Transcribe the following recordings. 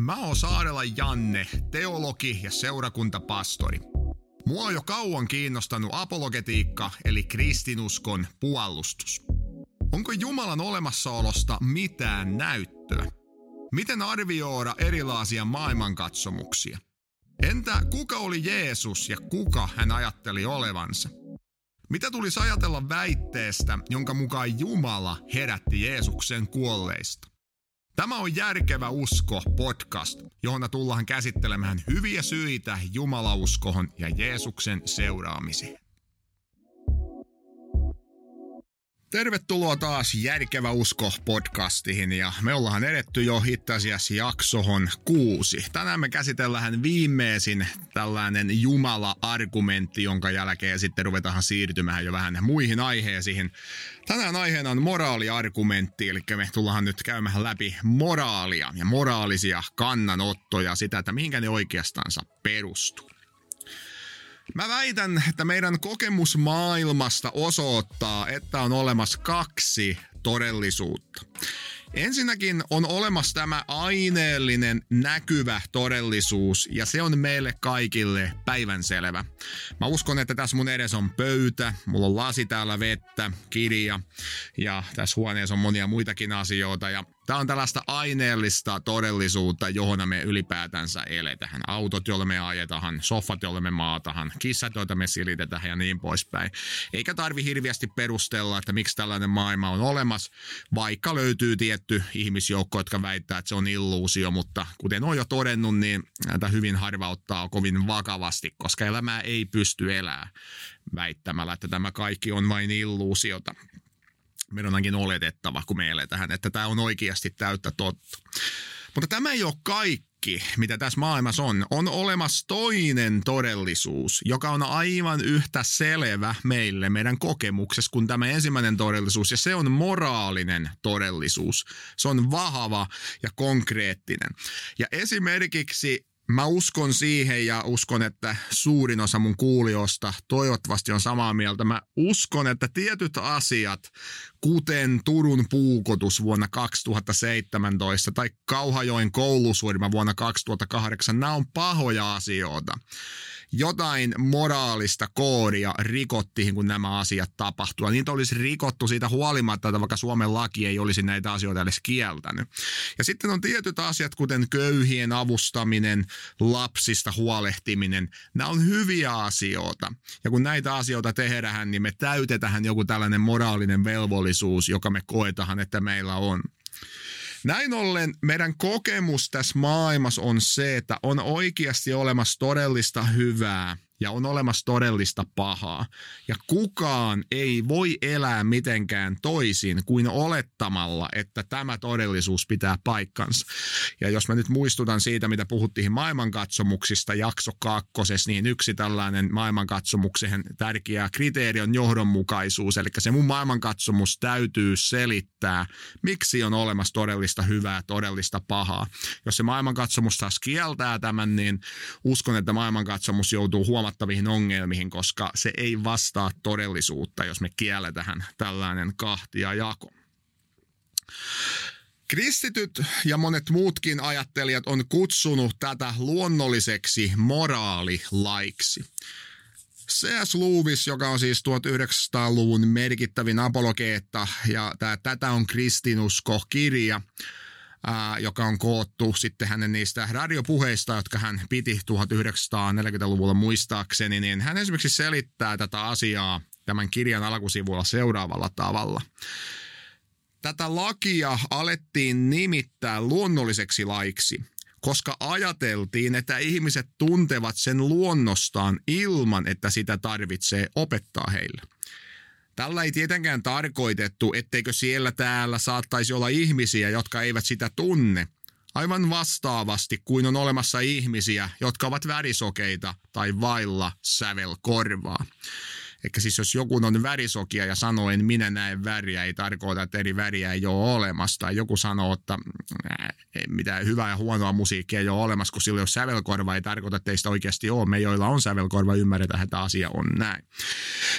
Mä oon Saarela Janne, teologi ja seurakuntapastori. Mua on jo kauan kiinnostanut apologetiikka eli kristinuskon puolustus. Onko Jumalan olemassaolosta mitään näyttöä? Miten arvioida erilaisia maailmankatsomuksia? Entä kuka oli Jeesus ja kuka hän ajatteli olevansa? Mitä tulisi ajatella väitteestä, jonka mukaan Jumala herätti Jeesuksen kuolleista? Tämä on Järkevä usko podcast, johon tullaan käsittelemään hyviä syitä Jumalauskohon ja Jeesuksen seuraamiseen. Tervetuloa taas Järkevä usko podcastiin ja me ollaan edetty jo itse asiassa jaksohon kuusi. Tänään me käsitellään viimeisin tällainen Jumala-argumentti, jonka jälkeen sitten ruvetaan siirtymään jo vähän muihin aiheisiin. Tänään aiheena on moraaliargumentti, eli me tullaan nyt käymään läpi moraalia ja moraalisia kannanottoja, sitä, että mihinkä ne oikeastansa perustuu. Mä väitän, että meidän kokemus maailmasta osoittaa, että on olemassa kaksi todellisuutta. Ensinnäkin on olemassa tämä aineellinen näkyvä todellisuus ja se on meille kaikille päivänselvä. Mä uskon, että tässä mun edes on pöytä, mulla on lasi täällä vettä, kirja ja tässä huoneessa on monia muitakin asioita ja Tämä on tällaista aineellista todellisuutta, johon me ylipäätänsä eletään. Autot, joilla me ajetaan, soffat, joilla me maatahan, kissat, joita me silitetään ja niin poispäin. Eikä tarvi hirviästi perustella, että miksi tällainen maailma on olemassa, vaikka löytyy tietty ihmisjoukko, jotka väittää, että se on illuusio, mutta kuten on jo todennut, niin näitä hyvin harva ottaa kovin vakavasti, koska elämää ei pysty elämään väittämällä, että tämä kaikki on vain illuusiota meidän onkin oletettava, kun me eletään, että tämä on oikeasti täyttä totta. Mutta tämä ei ole kaikki, mitä tässä maailmassa on. On olemassa toinen todellisuus, joka on aivan yhtä selvä meille, meidän kokemuksessa, kuin tämä ensimmäinen todellisuus. Ja se on moraalinen todellisuus. Se on vahva ja konkreettinen. Ja esimerkiksi Mä uskon siihen ja uskon, että suurin osa mun kuulijoista toivottavasti on samaa mieltä. Mä uskon, että tietyt asiat, kuten Turun puukotus vuonna 2017 tai Kauhajoen koulusurma vuonna 2008, nämä on pahoja asioita jotain moraalista koodia rikottiin, kun nämä asiat tapahtuivat. Niitä olisi rikottu siitä huolimatta, että vaikka Suomen laki ei olisi näitä asioita edes kieltänyt. Ja sitten on tietyt asiat, kuten köyhien avustaminen, lapsista huolehtiminen. Nämä on hyviä asioita. Ja kun näitä asioita tehdään, niin me täytetään joku tällainen moraalinen velvollisuus, joka me koetaan, että meillä on. Näin ollen meidän kokemus tässä maailmassa on se, että on oikeasti olemassa todellista hyvää – ja on olemassa todellista pahaa. Ja kukaan ei voi elää mitenkään toisin kuin olettamalla, että tämä todellisuus pitää paikkansa. Ja jos mä nyt muistutan siitä, mitä puhuttiin maailmankatsomuksista jakso kakkosessa, niin yksi tällainen maailmankatsomuksen tärkeä kriteeri on johdonmukaisuus. Eli se mun maailmankatsomus täytyy selittää, miksi on olemassa todellista hyvää, todellista pahaa. Jos se maailmankatsomus taas kieltää tämän, niin uskon, että maailmankatsomus joutuu huomaamaan huomattaviin ongelmiin, koska se ei vastaa todellisuutta, jos me kielletään tällainen kahtia jako. Kristityt ja monet muutkin ajattelijat on kutsunut tätä luonnolliseksi moraalilaiksi. C.S. Lewis, joka on siis 1900-luvun merkittävin apologeetta, ja tämä Tätä on kristinusko-kirja, ää, joka on koottu sitten hänen niistä radiopuheista, jotka hän piti 1940-luvulla muistaakseni, niin hän esimerkiksi selittää tätä asiaa tämän kirjan alkusivulla seuraavalla tavalla. Tätä lakia alettiin nimittää luonnolliseksi laiksi, koska ajateltiin, että ihmiset tuntevat sen luonnostaan ilman, että sitä tarvitsee opettaa heille. Tällä ei tietenkään tarkoitettu, etteikö siellä täällä saattaisi olla ihmisiä, jotka eivät sitä tunne. Aivan vastaavasti kuin on olemassa ihmisiä, jotka ovat värisokeita tai vailla sävelkorvaa. Eikä siis jos joku on värisokia ja sanoo, en minä näe väriä, ei tarkoita, että eri väriä ei ole olemassa. Tai joku sanoo, että mitään hyvää ja huonoa musiikkia ei ole olemassa, kun sillä jos sävelkorva, ei tarkoita, että teistä oikeasti ole. Me, joilla on sävelkorva, ymmärretään, että asia on näin.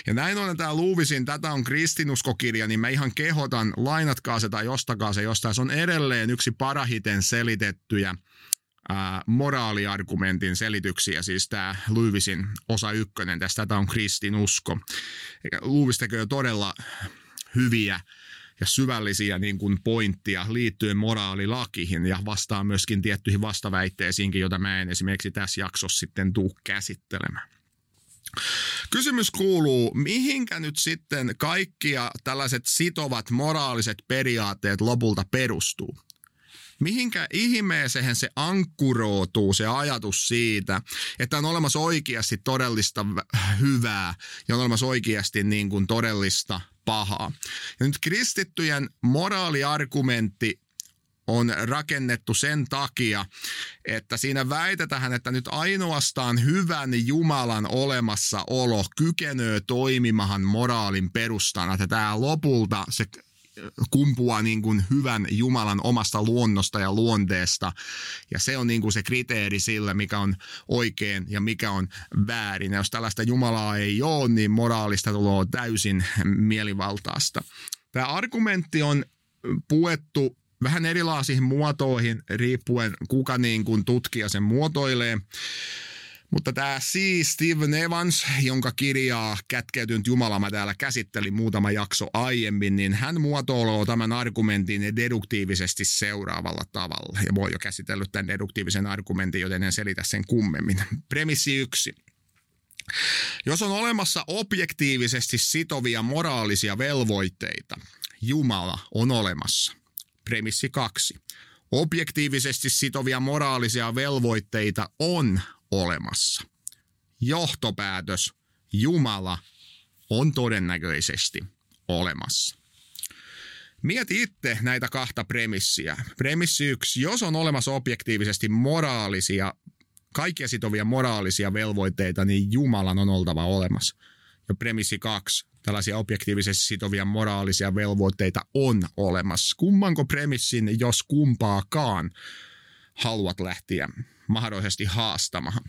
Ja näin on tämä Luuvisin, tätä on kristinuskokirja, niin mä ihan kehotan, lainatkaa se tai ostakaa se jostain. Se on edelleen yksi parahiten selitettyjä ää, moraaliargumentin selityksiä, siis tämä Lyyvisin osa ykkönen tästä, tämä on kristinusko. Lewis tekee todella hyviä ja syvällisiä niin kuin pointtia liittyen moraalilakiin ja vastaa myöskin tiettyihin vastaväitteisiinkin, joita mä en esimerkiksi tässä jaksossa sitten tuu käsittelemään. Kysymys kuuluu, mihinkä nyt sitten kaikkia tällaiset sitovat moraaliset periaatteet lopulta perustuu? Mihinkä ihmeeseen se ankkuroituu se ajatus siitä, että on olemassa oikeasti todellista hyvää ja on olemassa oikeasti niin kuin todellista pahaa. Ja nyt kristittyjen moraaliargumentti on rakennettu sen takia, että siinä väitetään, että nyt ainoastaan hyvän Jumalan olemassaolo kykenee toimimahan moraalin perustana. Että tämä lopulta se kumpuaa niin kuin hyvän Jumalan omasta luonnosta ja luonteesta. Ja se on niin kuin se kriteeri sille, mikä on oikein ja mikä on väärin. Ja jos tällaista Jumalaa ei ole, niin moraalista tulee täysin mielivaltaista. Tämä argumentti on puettu vähän erilaisiin muotoihin riippuen kuka niin kuin tutkija sen muotoilee. Mutta tämä C. Steven Evans, jonka kirjaa Kätkeytynyt Jumala mä täällä käsittelin muutama jakso aiemmin, niin hän muotoiloo tämän argumentin deduktiivisesti seuraavalla tavalla. Ja voi jo käsitellyt tämän deduktiivisen argumentin, joten en selitä sen kummemmin. Premissi yksi. Jos on olemassa objektiivisesti sitovia moraalisia velvoitteita, Jumala on olemassa. Premissi kaksi. Objektiivisesti sitovia moraalisia velvoitteita on olemassa. Johtopäätös. Jumala on todennäköisesti olemassa. Mieti itse näitä kahta premissiä. Premissi yksi, jos on olemassa objektiivisesti moraalisia, kaikkia sitovia moraalisia velvoitteita, niin Jumalan on oltava olemassa. Ja premissi kaksi, tällaisia objektiivisesti sitovia moraalisia velvoitteita on olemassa. Kummanko premissin, jos kumpaakaan, haluat lähteä mahdollisesti haastamaan.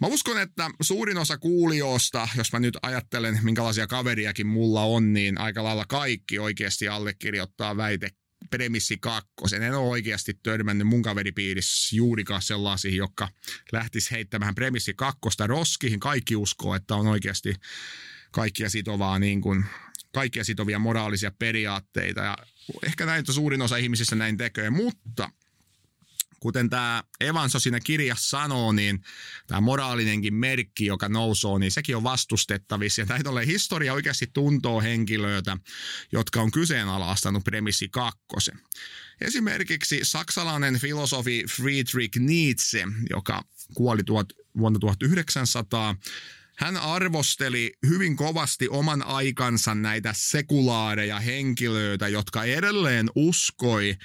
Mä uskon, että suurin osa kuulijoista, jos mä nyt ajattelen, minkälaisia kaveriakin mulla on, niin aika lailla kaikki oikeasti allekirjoittaa väite premissi kakkosen. En ole oikeasti törmännyt mun kaveripiirissä juurikaan sellaisiin, jotka lähtis heittämään premissi kakkosta roskiin. Kaikki uskoo, että on oikeasti kaikkia sitovaa niin kuin, kaikkia sitovia moraalisia periaatteita. Ja ehkä näin, että suurin osa ihmisistä näin tekee, mutta – kuten tämä Evanso siinä kirjassa sanoo, niin tämä moraalinenkin merkki, joka nousee, niin sekin on vastustettavissa. Ja näitä ole historia oikeasti tuntoo henkilöitä, jotka on kyseenalaistanut premissi kakkosen. Esimerkiksi saksalainen filosofi Friedrich Nietzsche, joka kuoli tuot, vuonna 1900, hän arvosteli hyvin kovasti oman aikansa näitä sekulaareja henkilöitä, jotka edelleen uskoi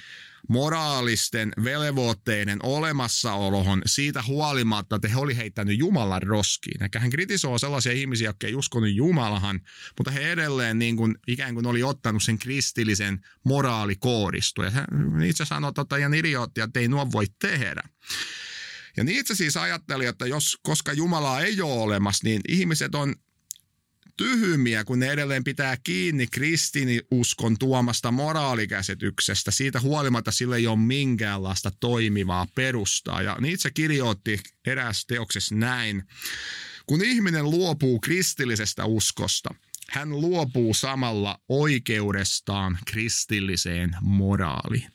moraalisten velvoitteiden olemassaolohon siitä huolimatta, että he oli heittänyt Jumalan roskiin. Eikä hän kritisoi sellaisia ihmisiä, jotka ei uskonut Jumalahan, mutta he edelleen niin kuin, ikään kuin oli ottanut sen kristillisen moraalikoodiston. Ja hän itse sanoi, että ihan idiootti, että ei nuo voi tehdä. Ja niin itse siis ajatteli, että jos, koska Jumalaa ei ole olemassa, niin ihmiset on tyhmiä, kun ne edelleen pitää kiinni kristiniuskon tuomasta moraalikäsityksestä. Siitä huolimatta sille ei ole minkäänlaista toimivaa perustaa. Ja itse kirjoitti eräs teoksessa näin. Kun ihminen luopuu kristillisestä uskosta, hän luopuu samalla oikeudestaan kristilliseen moraaliin.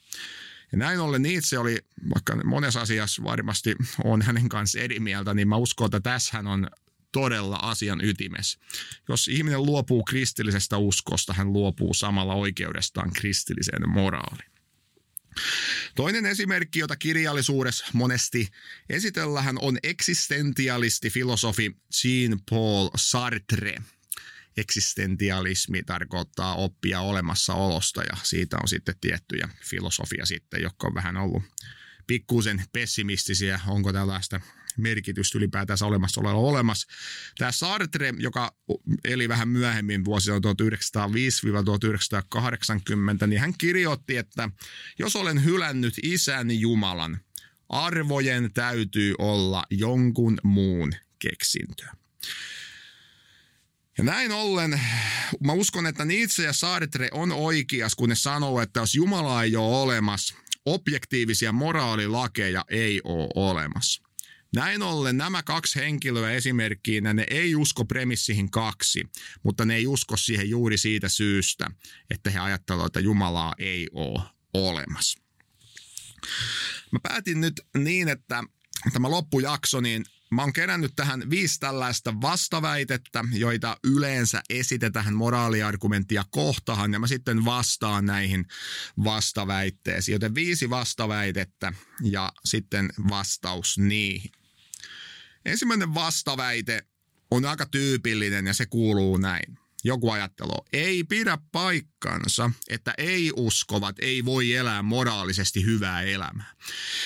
Ja näin ollen itse oli, vaikka monessa asiassa varmasti on hänen kanssa eri mieltä, niin mä uskon, että tässä hän on todella asian ytimes. Jos ihminen luopuu kristillisestä uskosta, hän luopuu samalla oikeudestaan kristilliseen moraaliin. Toinen esimerkki, jota kirjallisuudessa monesti esitellään, on eksistentialisti filosofi Jean-Paul Sartre. Eksistentialismi tarkoittaa oppia olemassaolosta ja siitä on sitten tiettyjä filosofia sitten, jotka on vähän ollut pikkuisen pessimistisiä, onko tällaista merkitystä ylipäätänsä olemassa oleva olemassa. Tämä Sartre, joka eli vähän myöhemmin vuosina 1905-1980, niin hän kirjoitti, että jos olen hylännyt isäni Jumalan, arvojen täytyy olla jonkun muun keksintö. Ja näin ollen, mä uskon, että Nietzsche ja Sartre on oikeas, kun ne sanoo, että jos Jumala ei ole olemassa, objektiivisia moraalilakeja ei ole olemassa. Näin ollen nämä kaksi henkilöä esimerkkiin, ne ei usko premissihin kaksi, mutta ne ei usko siihen juuri siitä syystä, että he ajattelevat, että Jumalaa ei ole olemassa. Mä päätin nyt niin, että tämä loppujakso, niin mä oon kerännyt tähän viisi tällaista vastaväitettä, joita yleensä esitetään moraaliargumenttia kohtahan, ja mä sitten vastaan näihin vastaväitteisiin. Joten viisi vastaväitettä ja sitten vastaus niihin. Ensimmäinen vastaväite on aika tyypillinen ja se kuuluu näin joku ajattelu. Ei pidä paikkansa, että ei-uskovat ei voi elää moraalisesti hyvää elämää.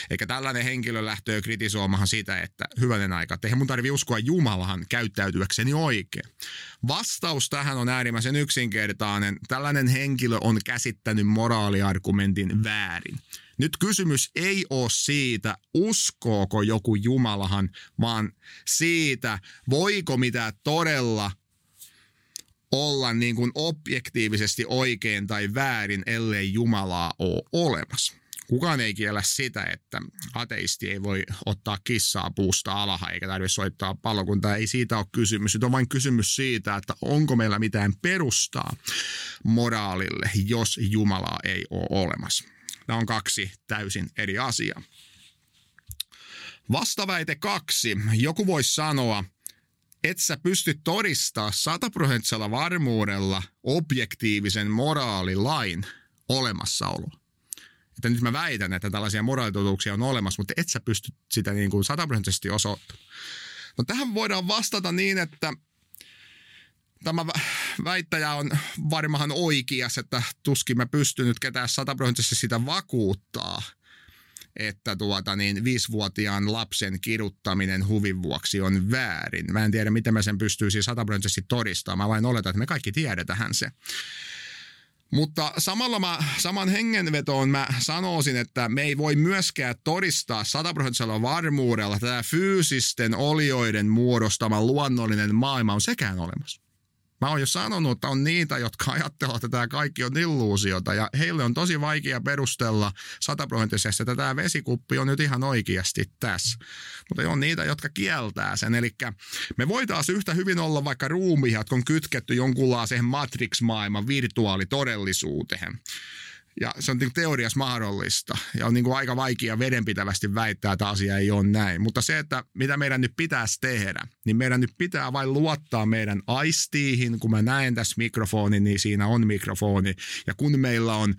Eikä tällainen henkilö lähtöä kritisoimaan sitä, että hyvänen aika, että eihän mun tarvi uskoa Jumalahan käyttäytyäkseni oikein. Vastaus tähän on äärimmäisen yksinkertainen. Tällainen henkilö on käsittänyt moraaliargumentin väärin. Nyt kysymys ei ole siitä, uskooko joku Jumalahan, vaan siitä, voiko mitä todella olla niin kuin objektiivisesti oikein tai väärin, ellei Jumalaa ole olemassa. Kukaan ei kiellä sitä, että ateisti ei voi ottaa kissaa puusta alaha eikä tarvitse soittaa palokuntaa. Ei siitä ole kysymys. Nyt on vain kysymys siitä, että onko meillä mitään perustaa moraalille, jos Jumalaa ei ole olemassa. Nämä on kaksi täysin eri asiaa. Vastaväite kaksi. Joku voisi sanoa, et sä pysty todistaa sataprosenttisella varmuudella objektiivisen moraalilain olemassaoloa. Että nyt mä väitän, että tällaisia moraalitotuuksia on olemassa, mutta et sä pysty sitä niin kuin sataprosenttisesti osoittamaan. No tähän voidaan vastata niin, että tämä väittäjä on varmaan oikeassa, että tuskin mä pystyn nyt ketään sataprosenttisesti sitä vakuuttaa – että tuota, niin viisivuotiaan lapsen kiruttaminen huvin vuoksi on väärin. Mä en tiedä, miten mä sen pystyisin sataprosenttisesti todistamaan. Mä vain oletan, että me kaikki tiedetään se. Mutta samalla mä, saman hengenvetoon mä sanoisin, että me ei voi myöskään todistaa sataprosenttisella varmuudella, että tämä fyysisten olioiden muodostama luonnollinen maailma on sekään olemassa. Mä oon jo sanonut, että on niitä, jotka ajattelevat, että tämä kaikki on illuusiota ja heille on tosi vaikea perustella sataprosenttisesti, että tämä vesikuppi on nyt ihan oikeasti tässä. Mutta on niitä, jotka kieltää sen. Eli me voitaisiin yhtä hyvin olla vaikka ruumia, jotka on kytketty jonkunlaiseen Matrix-maailman virtuaalitodellisuuteen. Ja se on niin teoriassa mahdollista ja on niin kuin aika vaikea vedenpitävästi väittää, että asia ei ole näin. Mutta se, että mitä meidän nyt pitäisi tehdä, niin meidän nyt pitää vain luottaa meidän aistiihin. Kun mä näen tässä mikrofonin, niin siinä on mikrofoni. Ja kun meillä on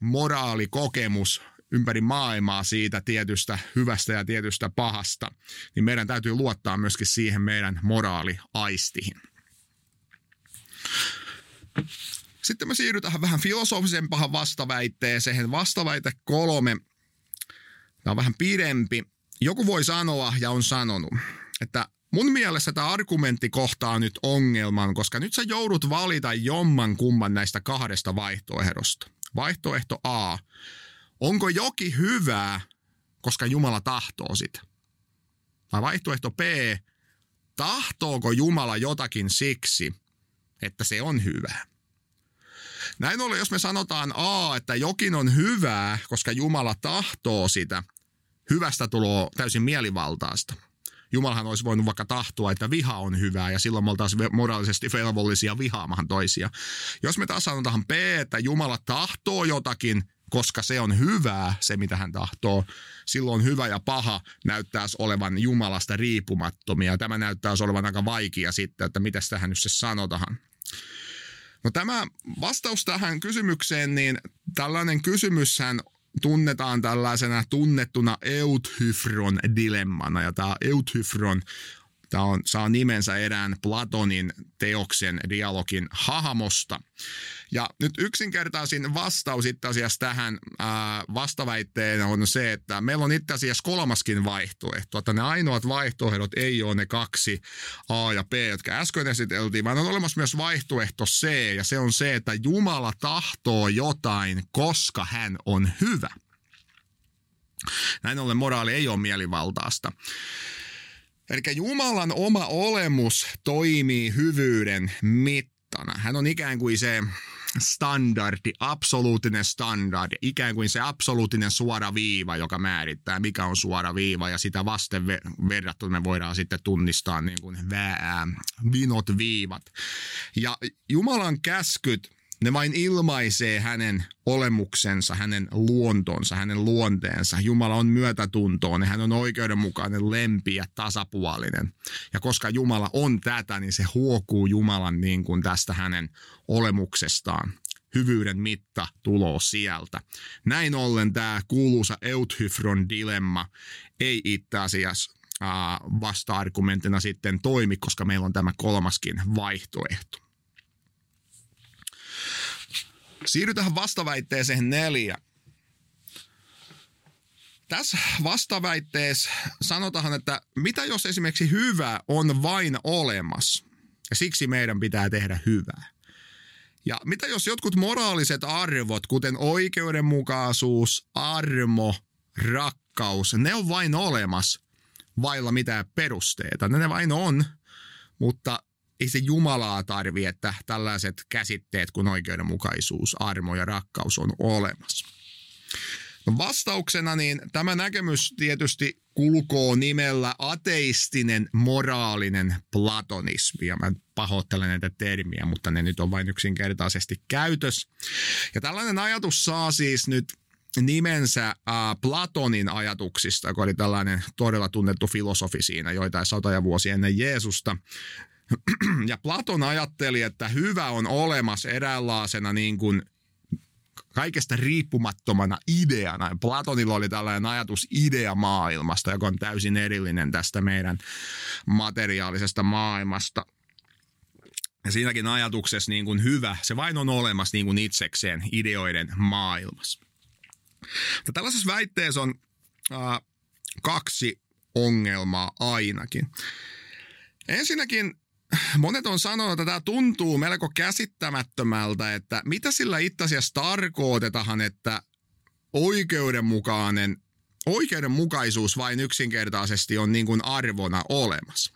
moraalikokemus ympäri maailmaa siitä tietystä hyvästä ja tietystä pahasta, niin meidän täytyy luottaa myöskin siihen meidän moraaliaistihin. Sitten me siirrytään vähän filosofisempaan vastaväitteeseen. Vastaväite kolme. Tämä on vähän pidempi. Joku voi sanoa ja on sanonut, että mun mielestä tämä argumentti kohtaa nyt ongelman, koska nyt sä joudut valita jomman kumman näistä kahdesta vaihtoehdosta. Vaihtoehto A. Onko jokin hyvää, koska Jumala tahtoo sitä? Tai vaihtoehto B. Tahtooko Jumala jotakin siksi, että se on hyvää? Näin ollen, jos me sanotaan A, että jokin on hyvää, koska Jumala tahtoo sitä, hyvästä tuloa täysin mielivaltaista. Jumalahan olisi voinut vaikka tahtoa, että viha on hyvää ja silloin me oltaisiin moraalisesti velvollisia vihaamaan toisia. Jos me taas sanotaan B, että Jumala tahtoo jotakin, koska se on hyvää, se mitä hän tahtoo, silloin hyvä ja paha näyttäisi olevan Jumalasta riippumattomia. Tämä näyttäisi olevan aika vaikea sitten, että mitä tähän nyt se sanotaan. No tämä vastaus tähän kysymykseen, niin tällainen kysymyshän tunnetaan tällaisena tunnettuna Euthyfron dilemmana. Ja tämä Euthyfron Tämä on, saa nimensä erään Platonin teoksen dialogin hahmosta. Ja nyt yksinkertaisin vastaus itse asiassa tähän ää, vastaväitteen on se, että meillä on itse asiassa kolmaskin vaihtoehto. Että ne ainoat vaihtoehdot ei ole ne kaksi A ja B, jotka äsken esiteltiin, vaan on olemassa myös vaihtoehto C. Ja se on se, että Jumala tahtoo jotain, koska hän on hyvä. Näin ollen moraali ei ole mielivaltaista. Eli Jumalan oma olemus toimii hyvyyden mittana. Hän on ikään kuin se standardi, absoluuttinen standardi, ikään kuin se absoluuttinen suora viiva, joka määrittää, mikä on suora viiva, ja sitä vasten verrattuna me voidaan sitten tunnistaa niin kuin vää, vinot viivat. Ja Jumalan käskyt ne vain ilmaisee hänen olemuksensa, hänen luontonsa, hänen luonteensa. Jumala on myötätuntoon, hän on oikeudenmukainen, lempi ja tasapuolinen. Ja koska Jumala on tätä, niin se huokuu Jumalan niin kuin tästä hänen olemuksestaan. Hyvyyden mitta tuloo sieltä. Näin ollen tämä kuuluisa Euthyfron dilemma ei itse asiassa vasta-argumenttina sitten toimi, koska meillä on tämä kolmaskin vaihtoehto. Siirrytään vastaväitteeseen neljä. Tässä vastaväitteessä sanotaan, että mitä jos esimerkiksi hyvä on vain olemassa ja siksi meidän pitää tehdä hyvää. Ja mitä jos jotkut moraaliset arvot, kuten oikeudenmukaisuus, armo, rakkaus, ne on vain olemassa vailla mitään perusteita. Ne, ne vain on, mutta ei se Jumalaa tarvi, että tällaiset käsitteet kuin oikeudenmukaisuus, armo ja rakkaus on olemassa. No vastauksena niin tämä näkemys tietysti kulkoo nimellä ateistinen moraalinen platonismi. Ja mä pahoittelen näitä termiä, mutta ne nyt on vain yksinkertaisesti käytös. Ja tällainen ajatus saa siis nyt nimensä äh, Platonin ajatuksista, joka oli tällainen todella tunnettu filosofi siinä joitain satoja vuosia ennen Jeesusta. Ja Platon ajatteli, että hyvä on olemassa eräänlaisena niin kuin kaikesta riippumattomana ideana. Platonilla oli tällainen ajatus ideamaailmasta, joka on täysin erillinen tästä meidän materiaalisesta maailmasta. Ja siinäkin ajatuksessa niin kuin hyvä, se vain on olemassa niin kuin itsekseen ideoiden maailmassa. Mutta tällaisessa väitteessä on äh, kaksi ongelmaa ainakin. Ensinnäkin monet on sanonut, että tämä tuntuu melko käsittämättömältä, että mitä sillä itse asiassa tarkoitetaan, että oikeudenmukainen oikeudenmukaisuus vain yksinkertaisesti on niin kuin arvona olemassa.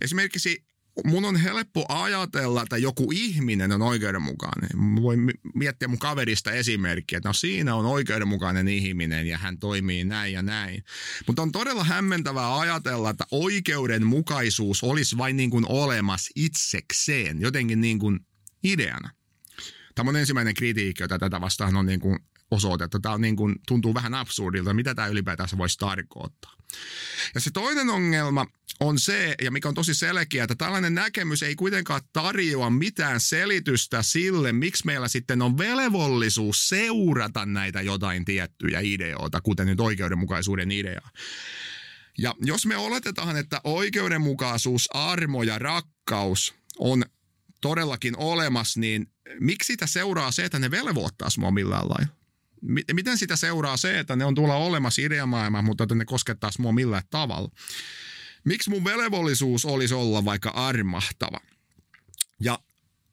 Esimerkiksi mun on helppo ajatella, että joku ihminen on oikeudenmukainen. Mä voin miettiä mun kaverista esimerkkiä, että no siinä on oikeudenmukainen ihminen ja hän toimii näin ja näin. Mutta on todella hämmentävää ajatella, että oikeudenmukaisuus olisi vain niin kuin olemassa itsekseen, jotenkin niin kuin ideana. Tämä on ensimmäinen kritiikki, jota tätä vastaan on niin kuin osoitettu. Tämä on niin kuin, tuntuu vähän absurdilta, mitä tämä ylipäätään voisi tarkoittaa. Ja se toinen ongelma on se, ja mikä on tosi selkeä, että tällainen näkemys ei kuitenkaan tarjoa mitään selitystä sille, miksi meillä sitten on velvollisuus seurata näitä jotain tiettyjä ideoita, kuten nyt oikeudenmukaisuuden idea. Ja jos me oletetaan, että oikeudenmukaisuus, armo ja rakkaus on todellakin olemassa, niin miksi sitä seuraa se, että ne velvoittaisi mua millään lailla? Miten sitä seuraa se, että ne on tuolla olemassa ideamaailma, mutta että ne koskettaisi mua millään tavalla? Miksi mun velvollisuus olisi olla vaikka armahtava? Ja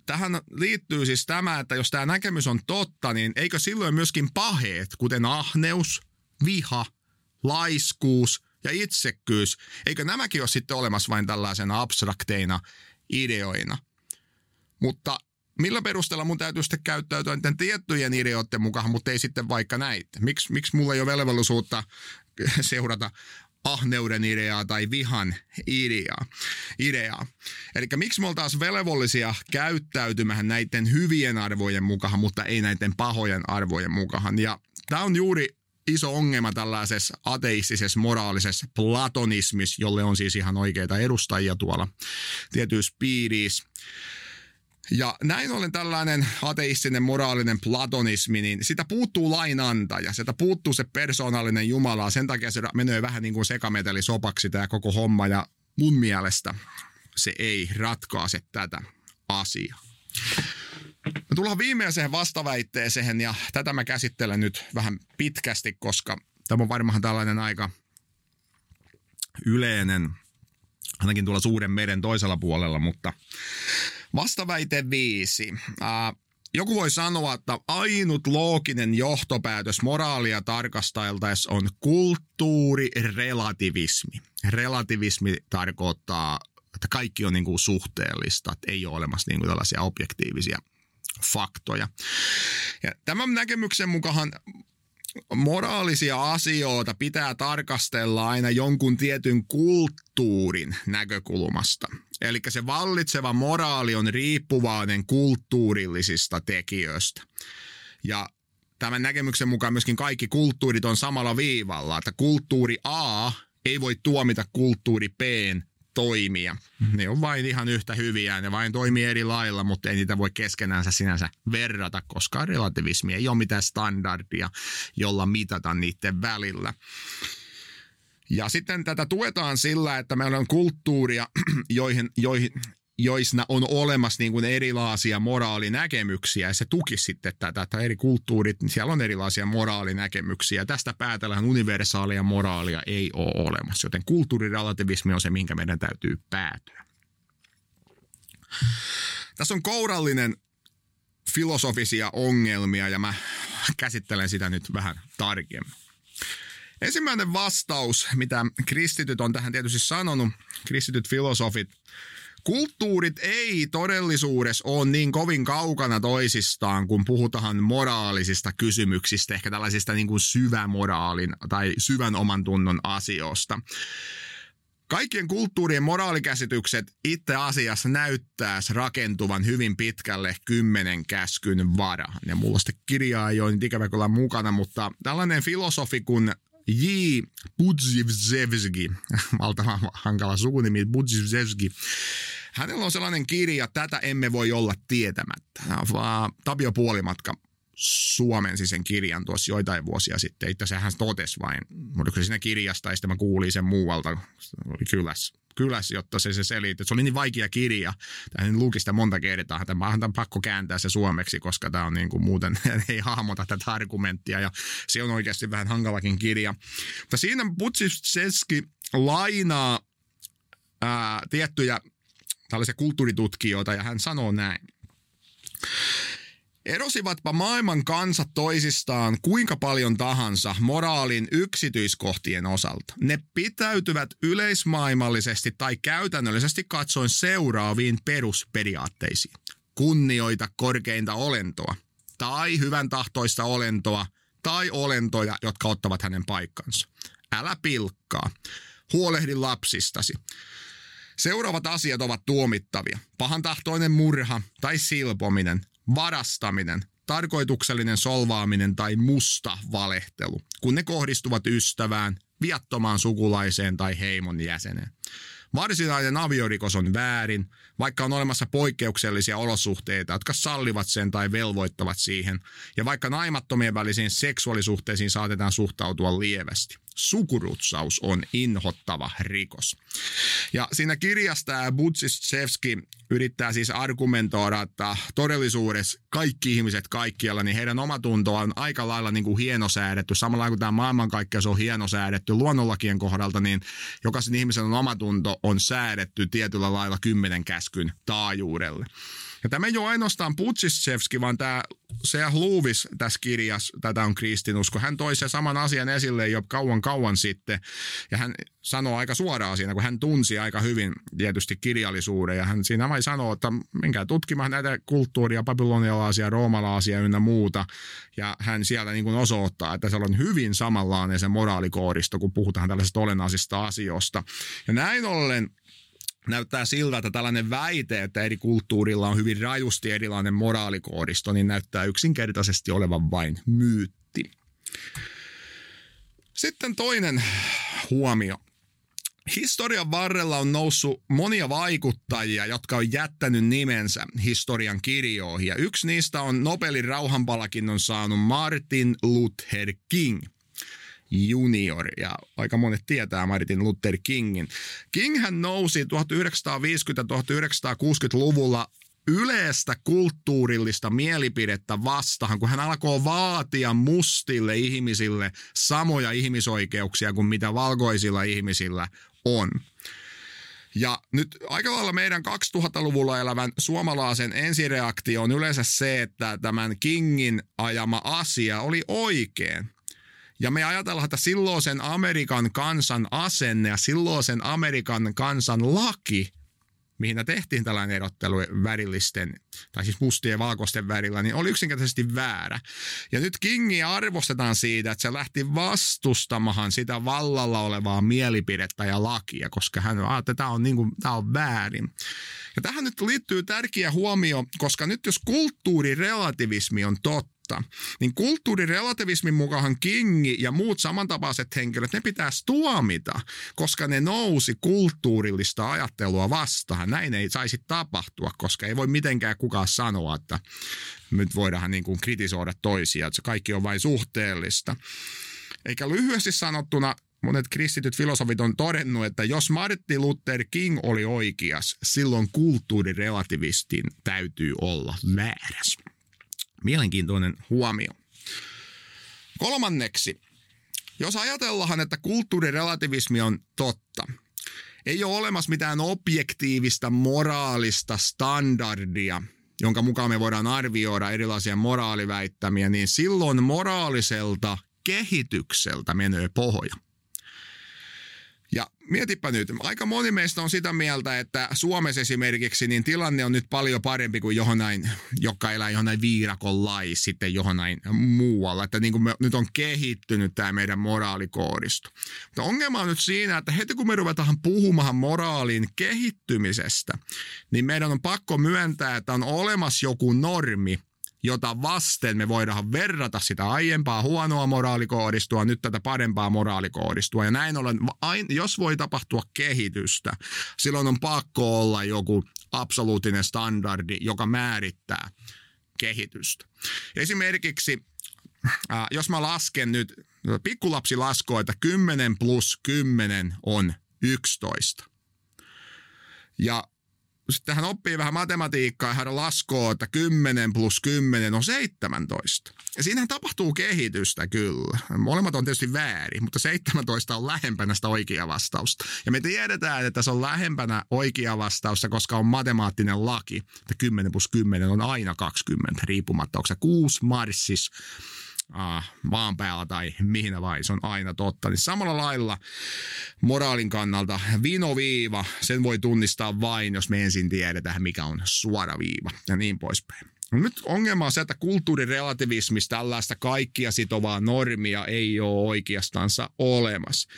tähän liittyy siis tämä, että jos tämä näkemys on totta, niin eikö silloin myöskin paheet, kuten ahneus, viha, laiskuus ja itsekkyys, eikö nämäkin ole sitten olemassa vain tällaisena abstrakteina ideoina? Mutta millä perusteella mun täytyy sitten käyttäytyä niiden tiettyjen ideoiden mukaan, mutta ei sitten vaikka näitä? Miksi, miksi mulla ei ole velvollisuutta seurata ahneuden ideaa tai vihan ideaa. ideaa. Eli miksi me oltaisiin velvollisia käyttäytymään näiden hyvien arvojen mukaan, mutta ei näiden pahojen arvojen mukaan. Ja tämä on juuri iso ongelma tällaisessa ateistisessa moraalisessa platonismissa, jolle on siis ihan oikeita edustajia tuolla tietyissä piirissä. Ja näin ollen tällainen ateistinen moraalinen platonismi, niin sitä puuttuu lainantaja, sitä puuttuu se persoonallinen Jumala, sen takia se menee vähän niin kuin sekametelisopaksi tämä koko homma, ja mun mielestä se ei ratkaise tätä asiaa. Me tullaan viimeiseen vastaväitteeseen, ja tätä mä käsittelen nyt vähän pitkästi, koska tämä on varmaan tällainen aika yleinen, ainakin tuolla suuren meren toisella puolella, mutta Vastaväite viisi. Äh, joku voi sanoa, että ainut looginen johtopäätös moraalia tarkasteltaessa on kulttuurirelativismi. Relativismi tarkoittaa, että kaikki on niin kuin suhteellista, että ei ole olemassa niin kuin tällaisia objektiivisia faktoja. Ja tämän näkemyksen mukaan moraalisia asioita pitää tarkastella aina jonkun tietyn kulttuurin näkökulmasta. Eli se vallitseva moraali on riippuvainen kulttuurillisista tekijöistä. Ja tämän näkemyksen mukaan myöskin kaikki kulttuurit on samalla viivalla, että kulttuuri A ei voi tuomita kulttuuri B toimia. Ne on vain ihan yhtä hyviä, ne vain toimii eri lailla, mutta ei niitä voi keskenäänsä sinänsä verrata, koska relativismi ei ole mitään standardia, jolla mitata niiden välillä. Ja sitten tätä tuetaan sillä, että meillä on kulttuuria, joihin, joihin, joissa on olemassa niin kuin erilaisia moraalinäkemyksiä ja se tuki sitten tätä, että eri kulttuurit, niin siellä on erilaisia moraalinäkemyksiä. Tästä päätellään universaalia moraalia ei ole olemassa, joten kulttuurirelativismi on se, minkä meidän täytyy päätyä. Tässä on kourallinen filosofisia ongelmia ja mä käsittelen sitä nyt vähän tarkemmin. Ensimmäinen vastaus, mitä kristityt on tähän tietysti sanonut, kristityt filosofit, Kulttuurit ei todellisuudessa ole niin kovin kaukana toisistaan, kun puhutaan moraalisista kysymyksistä, ehkä tällaisista niin kuin syvämoraalin tai syvän oman tunnon asioista. Kaikkien kulttuurien moraalikäsitykset itse asiassa näyttäisi rakentuvan hyvin pitkälle kymmenen käskyn varaan. Ja mulla sitä kirjaa ole nyt ikävä kyllä mukana, mutta tällainen filosofi kuin J. Budzivzevski, valtavan hankala sukunimi, Budzivzevski, hänellä on sellainen kirja, tätä emme voi olla tietämättä. Tapio Puolimatka suomensi sen kirjan tuossa joitain vuosia sitten. Itse asiassa hän totesi vain, se siinä kirjasta, ja sitten mä kuulin sen muualta, oli kylässä, kyläs, jotta se, se selitti. Se oli niin vaikea kirja, hän luki sitä monta kertaa, että mä on pakko kääntää se suomeksi, koska tämä on niin kuin muuten, ei hahmota tätä argumenttia, ja se on oikeasti vähän hankalakin kirja. Mutta siinä Butsivseski lainaa ää, tiettyjä tällaisia kulttuuritutkijoita, ja hän sanoo näin. Erosivatpa maailman kansat toisistaan kuinka paljon tahansa moraalin yksityiskohtien osalta. Ne pitäytyvät yleismaailmallisesti tai käytännöllisesti katsoen seuraaviin perusperiaatteisiin. Kunnioita korkeinta olentoa tai hyvän tahtoista olentoa tai olentoja, jotka ottavat hänen paikkansa. Älä pilkkaa. Huolehdi lapsistasi. Seuraavat asiat ovat tuomittavia. Pahantahtoinen murha tai silpominen, varastaminen, tarkoituksellinen solvaaminen tai musta valehtelu, kun ne kohdistuvat ystävään, viattomaan sukulaiseen tai heimon jäseneen. Varsinainen aviorikos on väärin, vaikka on olemassa poikkeuksellisia olosuhteita, jotka sallivat sen tai velvoittavat siihen, ja vaikka naimattomien välisiin seksuaalisuhteisiin saatetaan suhtautua lievästi sukurutsaus on inhottava rikos. Ja siinä kirjassa tämä Budzisevski yrittää siis argumentoida, että todellisuudessa kaikki ihmiset kaikkialla, niin heidän omatunto on aika lailla niin kuin hienosäädetty. Samalla kuin tämä maailmankaikkeus on hienosäädetty luonnonlakien kohdalta, niin jokaisen ihmisen omatunto on säädetty tietyllä lailla kymmenen käskyn taajuudelle. Ja tämä ei ole ainoastaan Putsisevski, vaan tämä C.H. Lewis tässä kirjassa, tätä on kristinusko, hän toi sen saman asian esille jo kauan kauan sitten. Ja hän sanoo aika suoraan siinä, kun hän tunsi aika hyvin tietysti kirjallisuuden. Ja hän siinä vain sanoo, että menkää tutkimaan näitä kulttuuria, babylonialaisia, roomalaisia ynnä muuta. Ja hän sieltä niin kuin osoittaa, että se on hyvin samanlainen se moraalikoodisto, kun puhutaan tällaisista olennaisista asioista. Ja näin ollen näyttää siltä, että tällainen väite, että eri kulttuurilla on hyvin rajusti erilainen moraalikoodisto, niin näyttää yksinkertaisesti olevan vain myytti. Sitten toinen huomio. Historian varrella on noussut monia vaikuttajia, jotka on jättänyt nimensä historian kirjoihin. Ja yksi niistä on Nobelin rauhanpalakinnon saanut Martin Luther King – junior, ja aika monet tietää Martin Luther Kingin. King hän nousi 1950-1960-luvulla yleistä kulttuurillista mielipidettä vastaan, kun hän alkoi vaatia mustille ihmisille samoja ihmisoikeuksia kuin mitä valkoisilla ihmisillä on. Ja nyt aika lailla meidän 2000-luvulla elävän suomalaisen ensireaktio on yleensä se, että tämän Kingin ajama asia oli oikein. Ja me ajatellaan, että silloisen Amerikan kansan asenne ja silloisen Amerikan kansan laki, mihin tehtiin tällainen erottelu värillisten, tai siis mustien ja valkoisten värillä, niin oli yksinkertaisesti väärä. Ja nyt Kingi arvostetaan siitä, että se lähti vastustamahan sitä vallalla olevaa mielipidettä ja lakia, koska hän ajattelee, että tämä on, niin kuin, tämä on väärin. Ja tähän nyt liittyy tärkeä huomio, koska nyt jos kulttuurirelativismi on totta, totta, niin kulttuurirelativismin mukaan Kingi ja muut samantapaiset henkilöt, ne pitäisi tuomita, koska ne nousi kulttuurillista ajattelua vastaan. Näin ei saisi tapahtua, koska ei voi mitenkään kukaan sanoa, että nyt voidaan niin kuin kritisoida toisia, että se kaikki on vain suhteellista. Eikä lyhyesti sanottuna monet kristityt filosofit on todennut, että jos Martin Luther King oli oikeas, silloin kulttuurirelativistin täytyy olla väärässä. Mielenkiintoinen huomio. Kolmanneksi, jos ajatellaan, että kulttuurirelativismi on totta, ei ole olemassa mitään objektiivista moraalista standardia, jonka mukaan me voidaan arvioida erilaisia moraaliväittämiä, niin silloin moraaliselta kehitykseltä menee pohja. Ja mietipä nyt, aika moni meistä on sitä mieltä, että Suomessa esimerkiksi niin tilanne on nyt paljon parempi kuin näin, joka elää näin viirakon lai sitten näin muualla. Että niin kuin me, nyt on kehittynyt tämä meidän moraalikoodisto. Mutta ongelma on nyt siinä, että heti kun me ruvetaan puhumaan moraalin kehittymisestä, niin meidän on pakko myöntää, että on olemassa joku normi, jota vasten me voidaan verrata sitä aiempaa huonoa moraalikoodistua, nyt tätä parempaa moraalikoodistua. Ja näin ollen, jos voi tapahtua kehitystä, silloin on pakko olla joku absoluuttinen standardi, joka määrittää kehitystä. Esimerkiksi, jos mä lasken nyt, pikkulapsi laskoo, että 10 plus 10 on 11. Ja sitten hän oppii vähän matematiikkaa ja hän laskoo, että 10 plus 10 on 17. Ja siinähän tapahtuu kehitystä kyllä. Molemmat on tietysti väärin, mutta 17 on lähempänä sitä oikea vastausta. Ja me tiedetään, että se on lähempänä oikea vastausta, koska on matemaattinen laki, että 10 plus 10 on aina 20, riippumatta onko se 6 marssis äh, maan päällä tai mihin vai, se on aina totta. Niin samalla lailla moraalin kannalta vinoviiva, sen voi tunnistaa vain, jos me ensin tiedetään, mikä on suora viiva ja niin poispäin. No nyt ongelma on se, että kulttuurirelativismissa tällaista kaikkia sitovaa normia ei ole oikeastansa olemassa.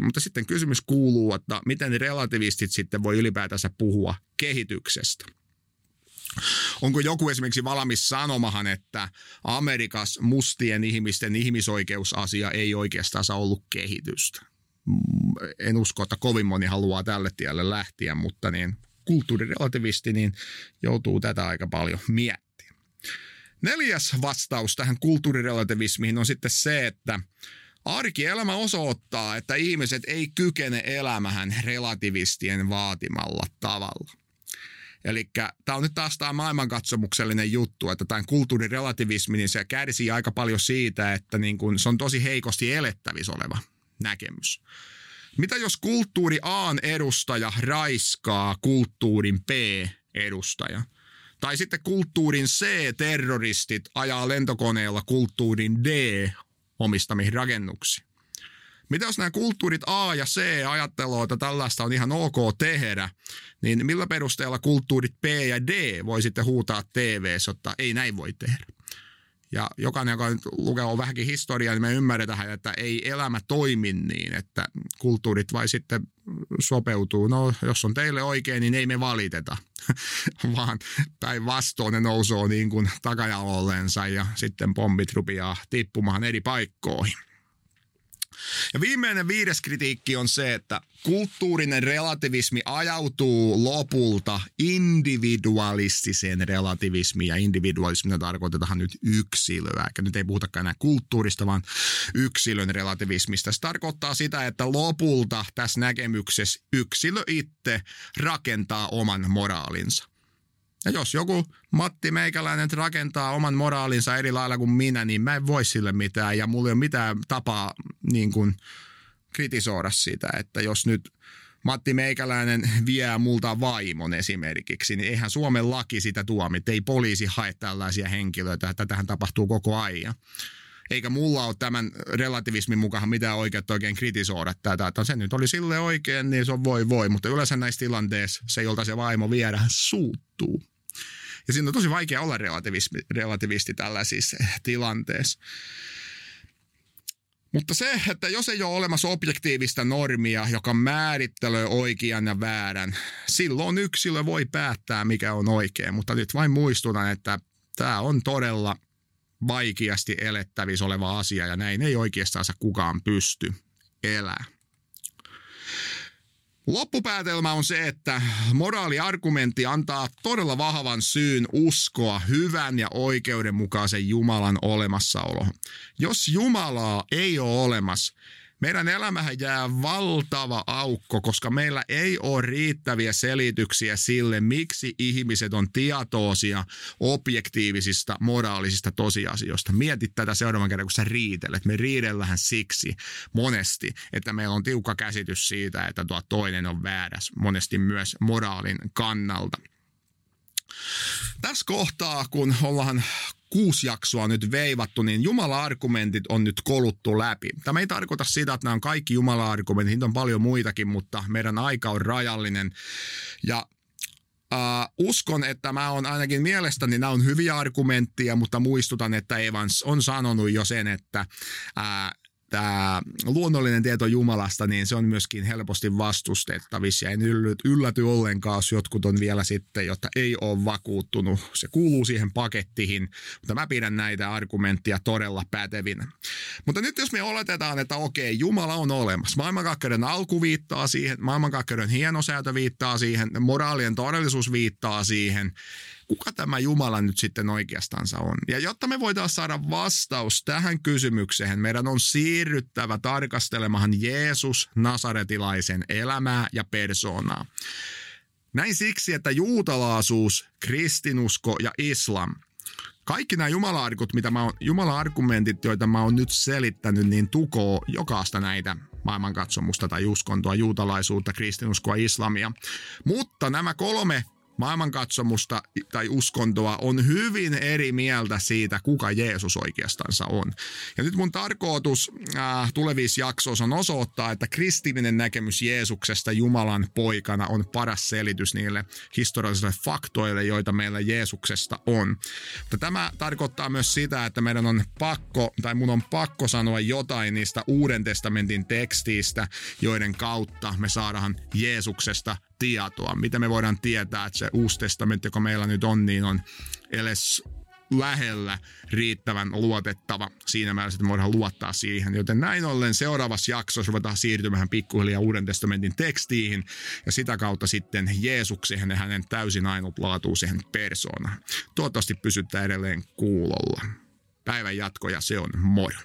Mutta sitten kysymys kuuluu, että miten relativistit sitten voi ylipäätänsä puhua kehityksestä. Onko joku esimerkiksi valmis sanomahan, että Amerikas mustien ihmisten ihmisoikeusasia ei oikeastaan ollut kehitystä? Mm, en usko, että kovin moni haluaa tälle tielle lähteä, mutta niin kulttuurirelativisti niin joutuu tätä aika paljon miettimään. Neljäs vastaus tähän kulttuurirelativismiin on sitten se, että arkielämä osoittaa, että ihmiset ei kykene elämähän relativistien vaatimalla tavalla. Eli tämä on nyt taas tämä maailmankatsomuksellinen juttu, että tämä kulttuurirelativismi, niin se kärsii aika paljon siitä, että niin kun se on tosi heikosti elettävissä oleva näkemys. Mitä jos kulttuuri A edustaja raiskaa kulttuurin B edustaja? Tai sitten kulttuurin C-terroristit ajaa lentokoneella kulttuurin D omistamiin rakennuksiin. Mitä jos nämä kulttuurit A ja C ajattelee, että tällaista on ihan ok tehdä, niin millä perusteella kulttuurit B ja D voi sitten huutaa tv että ei näin voi tehdä? Ja jokainen, joka nyt lukee on vähänkin historiaa, niin me ymmärretään, että ei elämä toimi niin, että kulttuurit vai sitten sopeutuu. No, jos on teille oikein, niin ei me valiteta, vaan päinvastoin ne nousee niin kuin takajalollensa ja sitten pommit rupeaa tippumaan eri paikkoihin. Ja viimeinen viides kritiikki on se, että kulttuurinen relativismi ajautuu lopulta individualistiseen relativismiin. Ja individualismina tarkoitetaan nyt yksilöä. Eikä nyt ei puhutakaan enää kulttuurista, vaan yksilön relativismista. Se tarkoittaa sitä, että lopulta tässä näkemyksessä yksilö itse rakentaa oman moraalinsa. Ja jos joku Matti Meikäläinen rakentaa oman moraalinsa eri lailla kuin minä, niin mä en voi sille mitään ja mulla ei ole mitään tapaa niin kuin kritisoida sitä, että jos nyt Matti Meikäläinen vie multa vaimon esimerkiksi, niin eihän Suomen laki sitä tuomit. Ei poliisi hae tällaisia henkilöitä, että tähän tapahtuu koko ajan. Eikä mulla ole tämän relativismin mukaan mitään oikeutta oikein kritisoida tätä. Että se nyt oli sille oikein, niin se on voi voi, mutta yleensä näissä tilanteissa se, jolta se vaimo viedä, suuttuu. Ja siinä on tosi vaikea olla relativisti, relativisti tällaisissa tilanteissa. Mutta se, että jos ei ole olemassa objektiivista normia, joka määrittelee oikean ja väärän, silloin yksilö voi päättää, mikä on oikein. Mutta nyt vain muistutan, että tämä on todella vaikeasti elettävissä oleva asia ja näin ei oikeastaan kukaan pysty elämään. Loppupäätelmä on se, että moraaliargumentti antaa todella vahvan syyn uskoa hyvän ja oikeudenmukaisen Jumalan olemassaolo. Jos Jumalaa ei ole olemassa, meidän elämähän jää valtava aukko, koska meillä ei ole riittäviä selityksiä sille, miksi ihmiset on tietoisia objektiivisista moraalisista tosiasioista. Mietit tätä seuraavan kerran, kun sä riitelet. Me riidellään siksi monesti, että meillä on tiukka käsitys siitä, että tuo toinen on väärässä, monesti myös moraalin kannalta. Tässä kohtaa, kun ollaan kuusi jaksoa nyt veivattu, niin Jumala-argumentit on nyt koluttu läpi. Tämä ei tarkoita sitä, että nämä on kaikki Jumala-argumentit, niitä on paljon muitakin, mutta meidän aika on rajallinen. Ja Uh, uskon, että mä on ainakin mielestäni nämä on hyviä argumentteja, mutta muistutan, että Evans on sanonut jo sen, että uh, tämä luonnollinen tieto Jumalasta, niin se on myöskin helposti vastustettavissa. Ja en ylläty ollenkaan, jos jotkut on vielä sitten, jotta ei ole vakuuttunut. Se kuuluu siihen pakettiin, mutta mä pidän näitä argumentteja todella pätevinä. Mutta nyt jos me oletetaan, että okei, Jumala on olemassa. Maailmankaikkeuden alku viittaa siihen, maailmankaikkeuden hienosäätö viittaa siihen, moraalien todellisuus viittaa siihen, kuka tämä Jumala nyt sitten oikeastansa on. Ja jotta me voidaan saada vastaus tähän kysymykseen, meidän on siirryttävä tarkastelemaan Jeesus Nasaretilaisen elämää ja persoonaa. Näin siksi, että juutalaisuus, kristinusko ja islam kaikki nämä jumala-arkut, mitä mä oon, jumala-argumentit, joita mä oon nyt selittänyt, niin tukoo jokaista näitä maailmankatsomusta tai uskontoa, juutalaisuutta, kristinuskoa, islamia. Mutta nämä kolme maailmankatsomusta tai uskontoa on hyvin eri mieltä siitä, kuka Jeesus oikeastansa on. Ja nyt mun tarkoitus äh, tulevissa jaksoissa on osoittaa, että kristillinen näkemys Jeesuksesta Jumalan poikana on paras selitys niille historiallisille faktoille, joita meillä Jeesuksesta on. Mutta tämä tarkoittaa myös sitä, että meidän on pakko, tai mun on pakko sanoa jotain niistä Uuden testamentin tekstiistä, joiden kautta me saadaan Jeesuksesta tietoa. Miten me voidaan tietää, että se uusi testamentti, joka meillä nyt on, niin on edes lähellä riittävän luotettava siinä määrin, että me voidaan luottaa siihen. Joten näin ollen seuraavassa jaksossa ruvetaan siirtymään pikkuhiljaa Uuden testamentin tekstiin ja sitä kautta sitten Jeesukseen ja hänen täysin ainutlaatuiseen persoonaan. Toivottavasti pysyttää edelleen kuulolla. Päivän jatko ja se on moro.